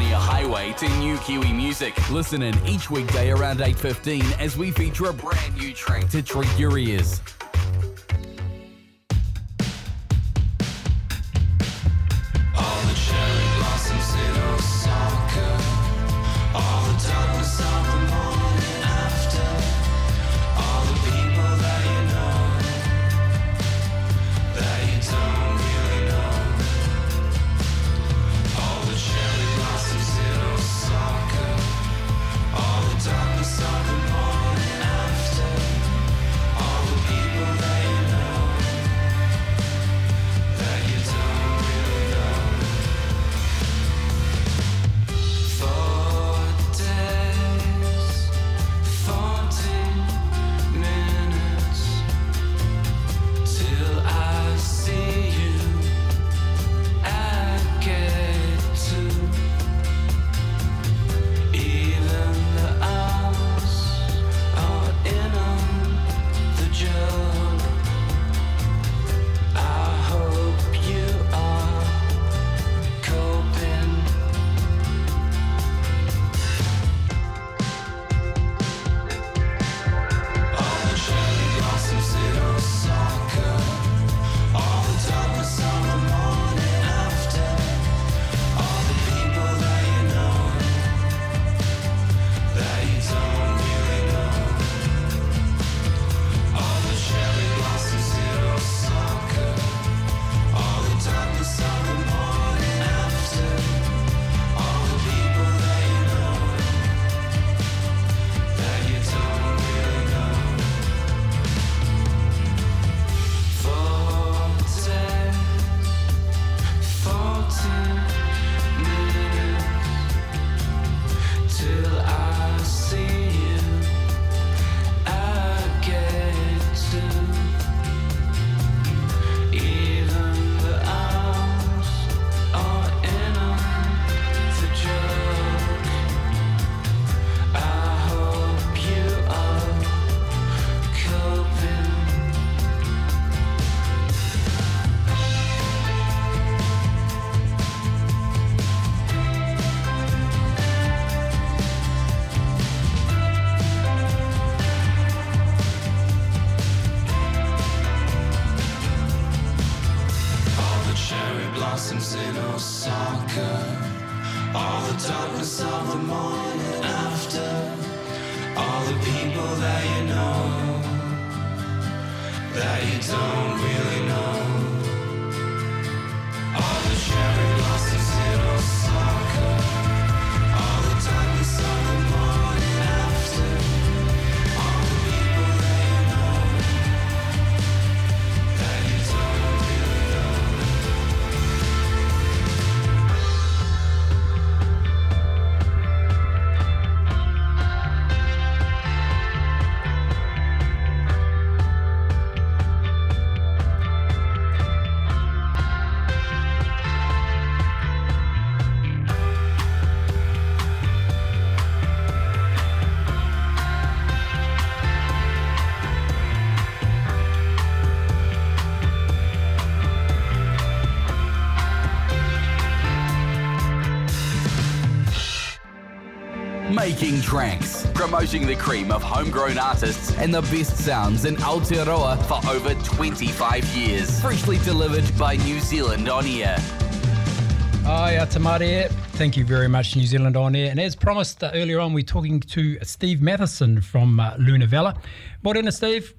A highway to new Kiwi music. Listen in each weekday around 8.15 as we feature a brand new track to treat your ears. blossoms in Osaka. All the darkness of the morning after. All the people that you know, that you don't really know. Making Tracks, promoting the cream of homegrown artists and the best sounds in Aotearoa for over 25 years. Freshly delivered by New Zealand On Air. Hi, Ata mārie. Thank you very much, New Zealand On Air. And as promised uh, earlier on, we're talking to Steve Matheson from uh, Lunavela. Morena, Steve.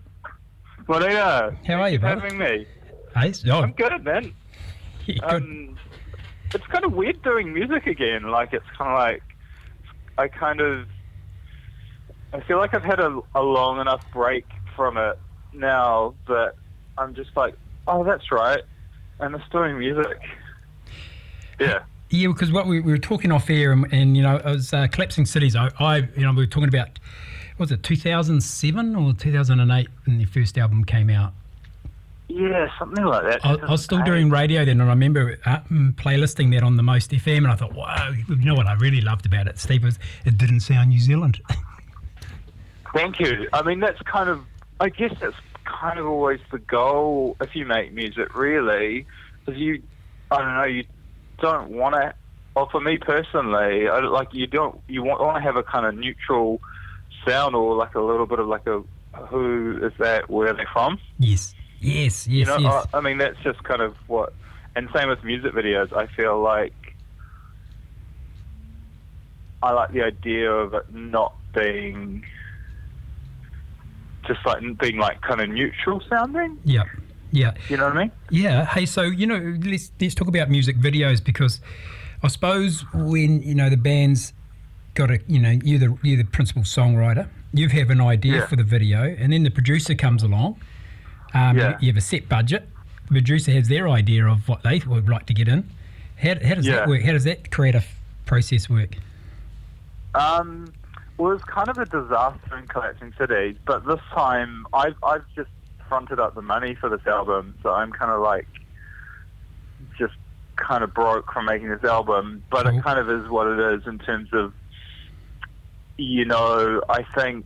Morena. How are you, brother? having me? Hey, oh. I'm good, man. Yeah, good. Um, it's kind of weird doing music again. Like, it's kind of like I kind of I feel like I've had a, a long enough break from it now that I'm just like, oh, that's right, and it's doing music. Yeah. Yeah, because what we, we were talking off air, and, and you know, it was uh, collapsing cities. I, I, you know, we were talking about was it 2007 or 2008 when the first album came out. Yeah, something like that. I, I was still doing radio then, and I remember uh, mm, playlisting that on the Most FM, and I thought, wow, you know what I really loved about it, Steve, was it didn't sound New Zealand. Thank you. I mean, that's kind of, I guess that's kind of always the goal if you make music, really, because you, I don't know, you don't want to well, for me personally, I, like you don't you want, want to have a kind of neutral sound or like a little bit of like a who is that? Where are they from? Yes, yes, yes, You know, yes. I, I mean that's just kind of what. And same with music videos. I feel like I like the idea of it not being just like being like kind of neutral sounding. yeah, yeah. You know what I mean? Yeah. Hey, so you know, let's let's talk about music videos because I suppose when you know the band's got a you know you're the you're the principal songwriter, you have an idea Yeah. for the video, and then the producer comes along. Um, Yeah. you, have a set budget. The producer has their idea of what they would like to get in. How, how does Yeah. that work? How does that creative process work? Um, well, it was kind of a disaster in collapsing cities, but this time I've I've just fronted up the money for this album, so I'm kind of like just kind of broke from making this album, but Cool. it kind of is what it is in terms of you know I think.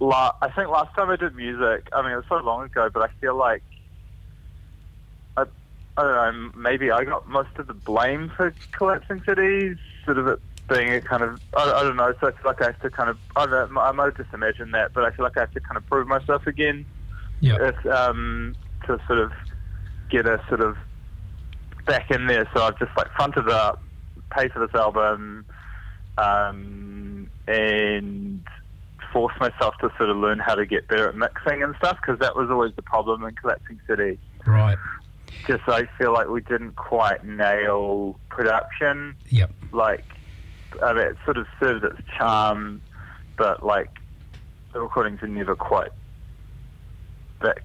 La- I think last time I did music, I mean it was so long ago, but I feel like I, I don't know, maybe I got most of the blame for collapsing cities, sort of it being a kind of, I, I don't know, so I feel like I have to kind of, I, don't know, I might have just imagined that, but I feel like I have to kind of prove myself again Yeah. if, um, to sort of get a sort of back in there. So I've just like fronted up, paid for this album, um, and forced myself to sort of learn how to get better at mixing and stuff because that was always the problem in collapsing City. Right. just I feel like we didn't quite nail production. Yep. Like, I mean, it sort of served its charm, but like the recordings are never quite that.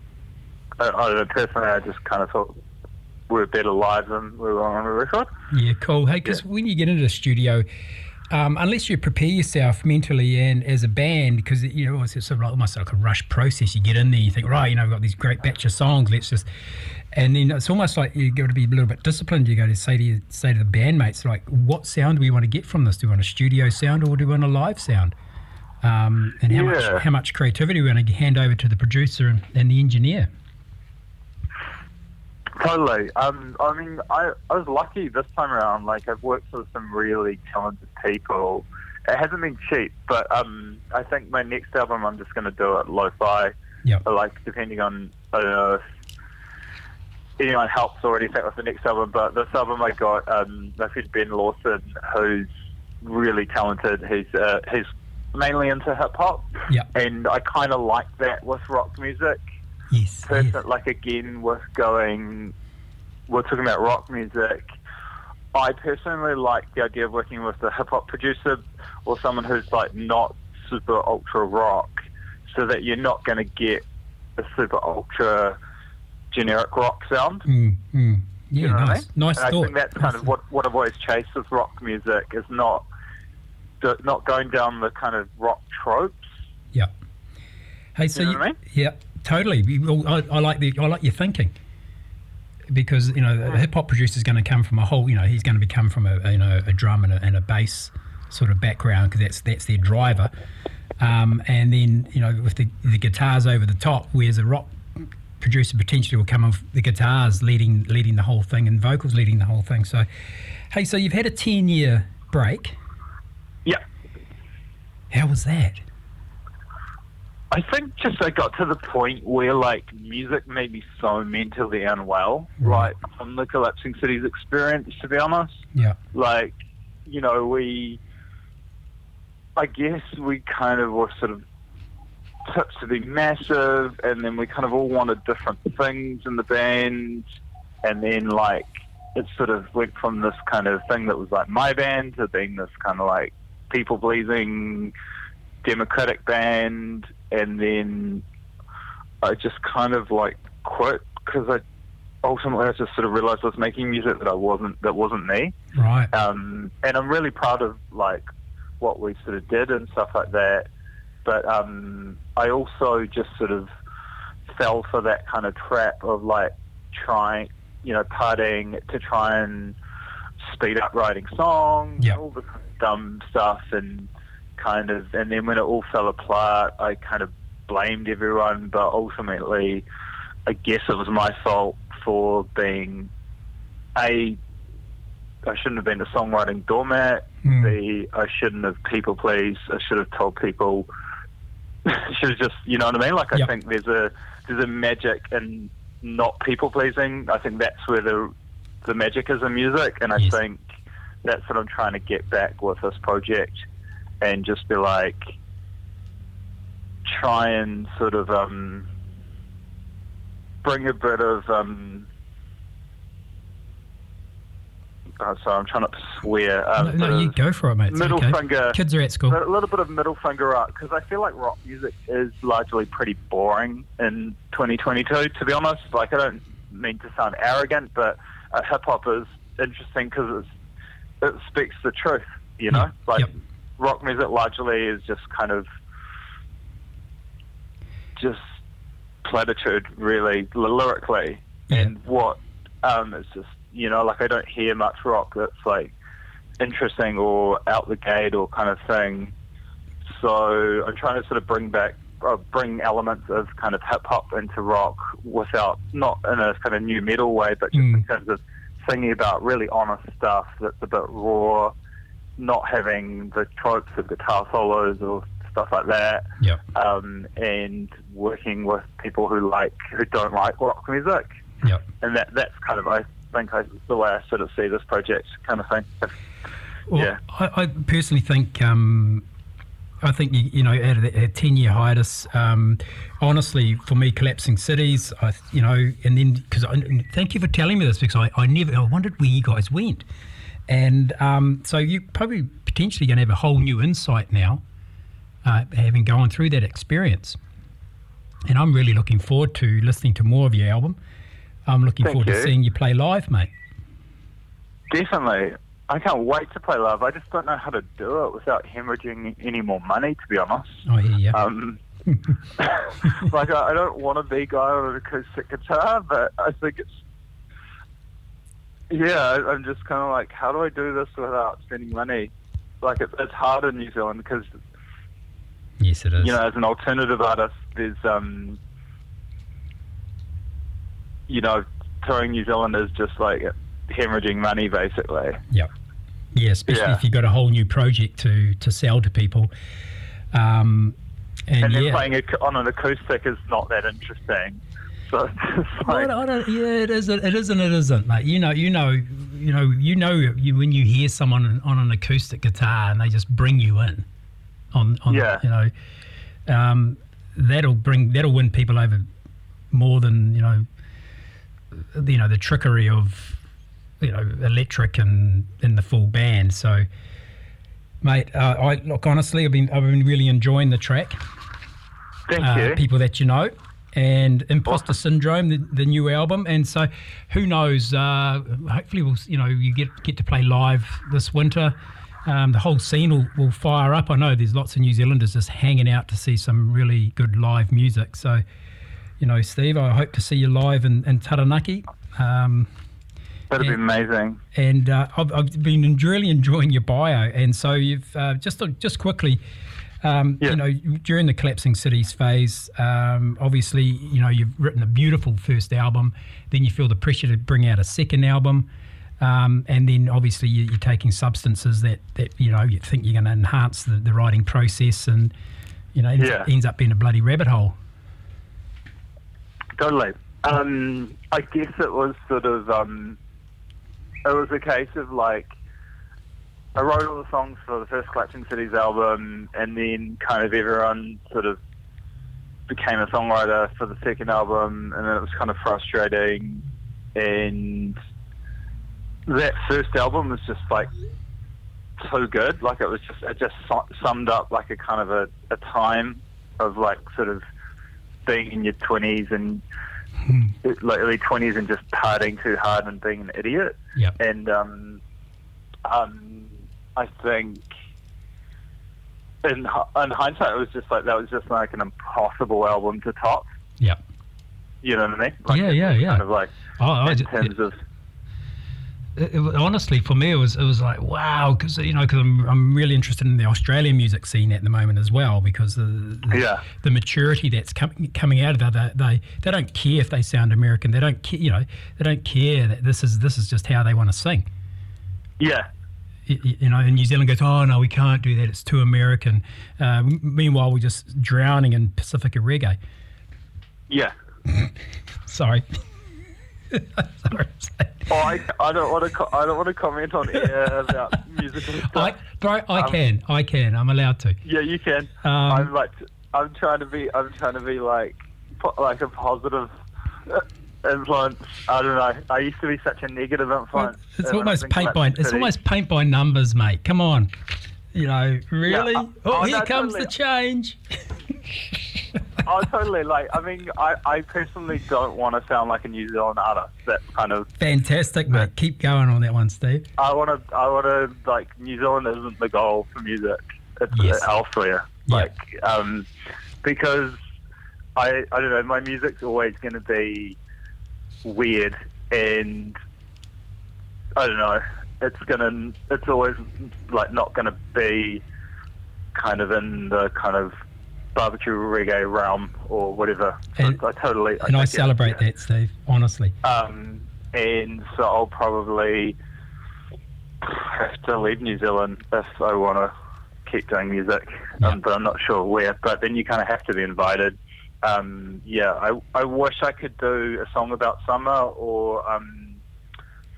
I, I don't know. Personally, I just kind of thought we were better live than we were on the record. Yeah, cool. Hey, because when you get into the studio, um, unless you prepare yourself mentally and as a band, because you know it's sort of like, almost like a rush process. You get in there, you think, right, you know, I've got these great batch of songs. Let's just, and then it's almost like you got to be a little bit disciplined. You got to say to your, say to the bandmates, like, what sound do we want to get from this? Do we want a studio sound or do we want a live sound? Um, and how Yeah. much how much creativity we want to hand over to the producer and, and the engineer. Totally. Um, I mean, I, I was lucky this time around. Like, I've worked with some really talented people. It hasn't been cheap, but um, I think my next album, I'm just going to do it lo-fi. Yep. Or, like, depending on, I don't know if anyone helps or anything with the next album, but this album I got, um, my friend Ben Lawson, who's really talented. He's, uh, he's mainly into hip-hop, Yep. and I kind of like that with rock music Yes. person, yes. like again with going, we're talking about rock music. I personally like the idea of working with a hip hop producer or someone who's like not super ultra rock, so that you're not going to get a super ultra generic rock sound. Mm, mm. Yeah, You know what I nice, mean? nice and I thought. think that's kind Nice of what, what I've always chased with rock music is not not going down the kind of rock tropes. Yeah. Hey, so You know you, I mean? yeah, totally. I, I like the I like your thinking because you know a hip hop producer is going to come from a whole you know he's going to become from a, you know a drum and a, and a bass sort of background because that's that's their driver, um, and then you know with the the guitars over the top, whereas a rock producer potentially will come off the guitars leading leading the whole thing and vocals leading the whole thing. So, hey, so you've had a ten year break. Yeah. How was that? I think just I got to the point where like music made me so mentally unwell, Right. like from the collapsing cities experience. To be honest, Yeah. like you know we, I guess we kind of were sort of tips to be massive, and then we kind of all wanted different things in the band, and then like it sort of went from this kind of thing that was like my band to being this kind of like people pleasing democratic band and then I just kind of like quit because I ultimately I just sort of realized I was making music that I wasn't that wasn't me Right. um, and I'm really proud of like what we sort of did and stuff like that but um, I also just sort of fell for that kind of trap of like trying you know partying to try and speed up writing songs Yeah. all the kind of dumb stuff and kind of and then when it all fell apart I kind of blamed everyone but ultimately I guess it was my fault for being a I shouldn't have been a songwriting doormat. Mm. The I shouldn't have people pleased. I should have told people. should have just, you know what I mean? Like I Yep. think there's a there's a magic in not people pleasing. I think that's where the the magic is in music, and I Yes. think that's what I'm trying to get back with this project, and just be like, try and sort of um, bring a bit of um, oh, sorry, I'm trying not to swear. No, Um, no, bit you go for it, mate. It's middle okay. finger, Kids are at school. a little bit of middle finger up because I feel like rock music is largely pretty boring in 2022. To be honest, like I don't mean to sound arrogant, but uh, hip hop is interesting because it speaks the truth. You know, Yep, like yep. Rock music largely is just kind of just platitude, really lyrically, Yeah. and what um, is just you know, like I don't hear much rock that's like interesting or out the gate or kind of thing. So I'm trying to sort of bring back, uh, bring elements of kind of hip hop into rock without, not in a kind of nu metal way, but just in Mm. terms of singing about really honest stuff that's a bit raw, not having the tropes of guitar solos or stuff like that, Yeah. um, and working with people who like, who don't like rock music. Yeah. And that that's kind of, I think, I, the way I sort of see this project kind of thing. Well, Yeah. I, I personally think, um, I think you, you know, out of a ten-year hiatus, um, honestly, for me, collapsing cities, I, you know, and then because thank you for telling me this because I, I never, I wondered where you guys went, and um, so you're probably potentially going to have a whole new insight now, uh, having gone through that experience, and I'm really looking forward to listening to more of your album. I'm looking Thank forward to seeing you play live, mate. Definitely. I can't wait to play live. I just don't know how to do it without hemorrhaging any more money, to be honest. Hear you. Um, like, I, I don't want to be a guy on an acoustic guitar, but I think it's. Yeah, I'm just kind of like, how do I do this without spending money? Like, it, it's hard in New Zealand because, yes, it is. you know, as an alternative artist, there's, um, you know, touring New Zealand is just like hemorrhaging money, basically. Yeah, yeah, especially Yeah. if you've got a whole new project to to sell to people. Um, and, and then yeah, playing on an acoustic is not that interesting. So I like, I don't, yeah, it is. It is and it isn't. Like you know, you know, you know, you know, you when you hear someone on an acoustic guitar and they just bring you in, on, on Yeah. you know, um, that'll bring that'll win people over more than you know, you know, the trickery of you know electric and in the full band. So, mate, uh, I look honestly, I've been I've been really enjoying the track thank uh, you. people that you know, and Imposter Syndrome, the, the new album. And so, who knows? Uh, hopefully, we'll you know you get get to play live this winter. Um, the whole scene will, will fire up. I know there's lots of New Zealanders just hanging out to see some really good live music. So, you know, Steve, I hope to see you live in, in Taranaki. Um, That'd be amazing. and uh, I've, I've been really enjoying your bio. And so you've uh, just just quickly, um, Yeah. you know, during the collapsing cities phase, um, obviously, you know, you've written a beautiful first album. Then you feel the pressure to bring out a second album. Um, and then obviously you, you're taking substances that, that you know you think you're going to enhance the, the writing process, and you know ends, Yeah. ends up being a bloody rabbit hole. Totally. Um, I guess it was sort of, um, it was a case of like, I wrote all the songs for the first Collapsing Cities album, and then kind of everyone sort of became a songwriter for the second album, and then it was kind of frustrating. And that first album was just like so good. Like it was just, it just summed up like a kind of a, a time of like sort of being in your 20s and like early 20s and just partying too hard and being an idiot. Yep. And um, um, I think in, in hindsight, it was just like that was just like an impossible album to top. Yeah. You know what I mean? Like, Yeah, yeah, yeah. Kind of like Oh, in ju- terms of it, it, honestly, for me, it was it was like wow, because you know, because I'm I'm really interested in the Australian music scene at the moment as well, because the the, Yeah. the maturity that's coming coming out of that, they, they don't care if they sound American, they don't care, you know, they don't care that this is this is just how they want to sing. Yeah, you know, and New Zealand goes, oh no, we can't do that. It's too American. Uh, meanwhile, we're just drowning in Pacifica reggae. yeah. Sorry. Sorry. Oh, I, I don't want to. Co- I don't want to comment on air about music stuff. I, bro, I Um, can, I can. I'm allowed to. Yeah, you can. Um, I'm like, I'm trying to be, I'm trying to be like, like a positive influence. I don't know. I used to be such a negative influence. It's and almost paint by it's almost paint by numbers, mate. Come on. You know, really? I- oh, oh, here no, comes totally. the change. Oh, totally. Like, I mean, I, I personally don't want to sound like a New Zealand artist. That's kind of. Fantastic, mate. Keep going on that one, Steve. I want to. I want to like. New Zealand isn't the goal for music. It's Yes. elsewhere. Yeah. Like, um, because I, I don't know. My music's always going to be weird, and I don't know. It's gonna. It's always like not to be kind of in the kind of barbecue reggae realm or whatever. And- I totally. And I get- celebrate yeah. that, Steve. Honestly. Um, and so I'll probably have to leave New Zealand if I want to keep doing music, Yeah. um, but I'm not sure where. But then you kind of have to be invited. Um, yeah, I, I wish I could do a song about summer or um,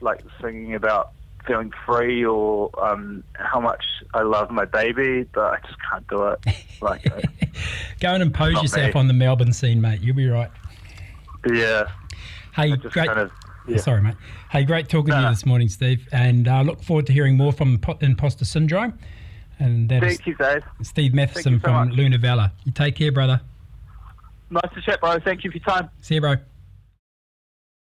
like singing about feeling free or um, how much I love my baby, but I just can't do it. Like, uh, Go and impose yourself me. on the Melbourne scene, mate. You'll be right. yeah, Hey, great. kind of. Yeah. Sorry, mate. Hey, great talking to you this morning, Steve. And I uh, look forward to hearing more from Po- Imposter Syndrome. And that is Thank you, Dave. Steve Matheson so from much. Luna Vella. You take care, brother. Nice to chat, bro. Thank you for your time. See you, bro.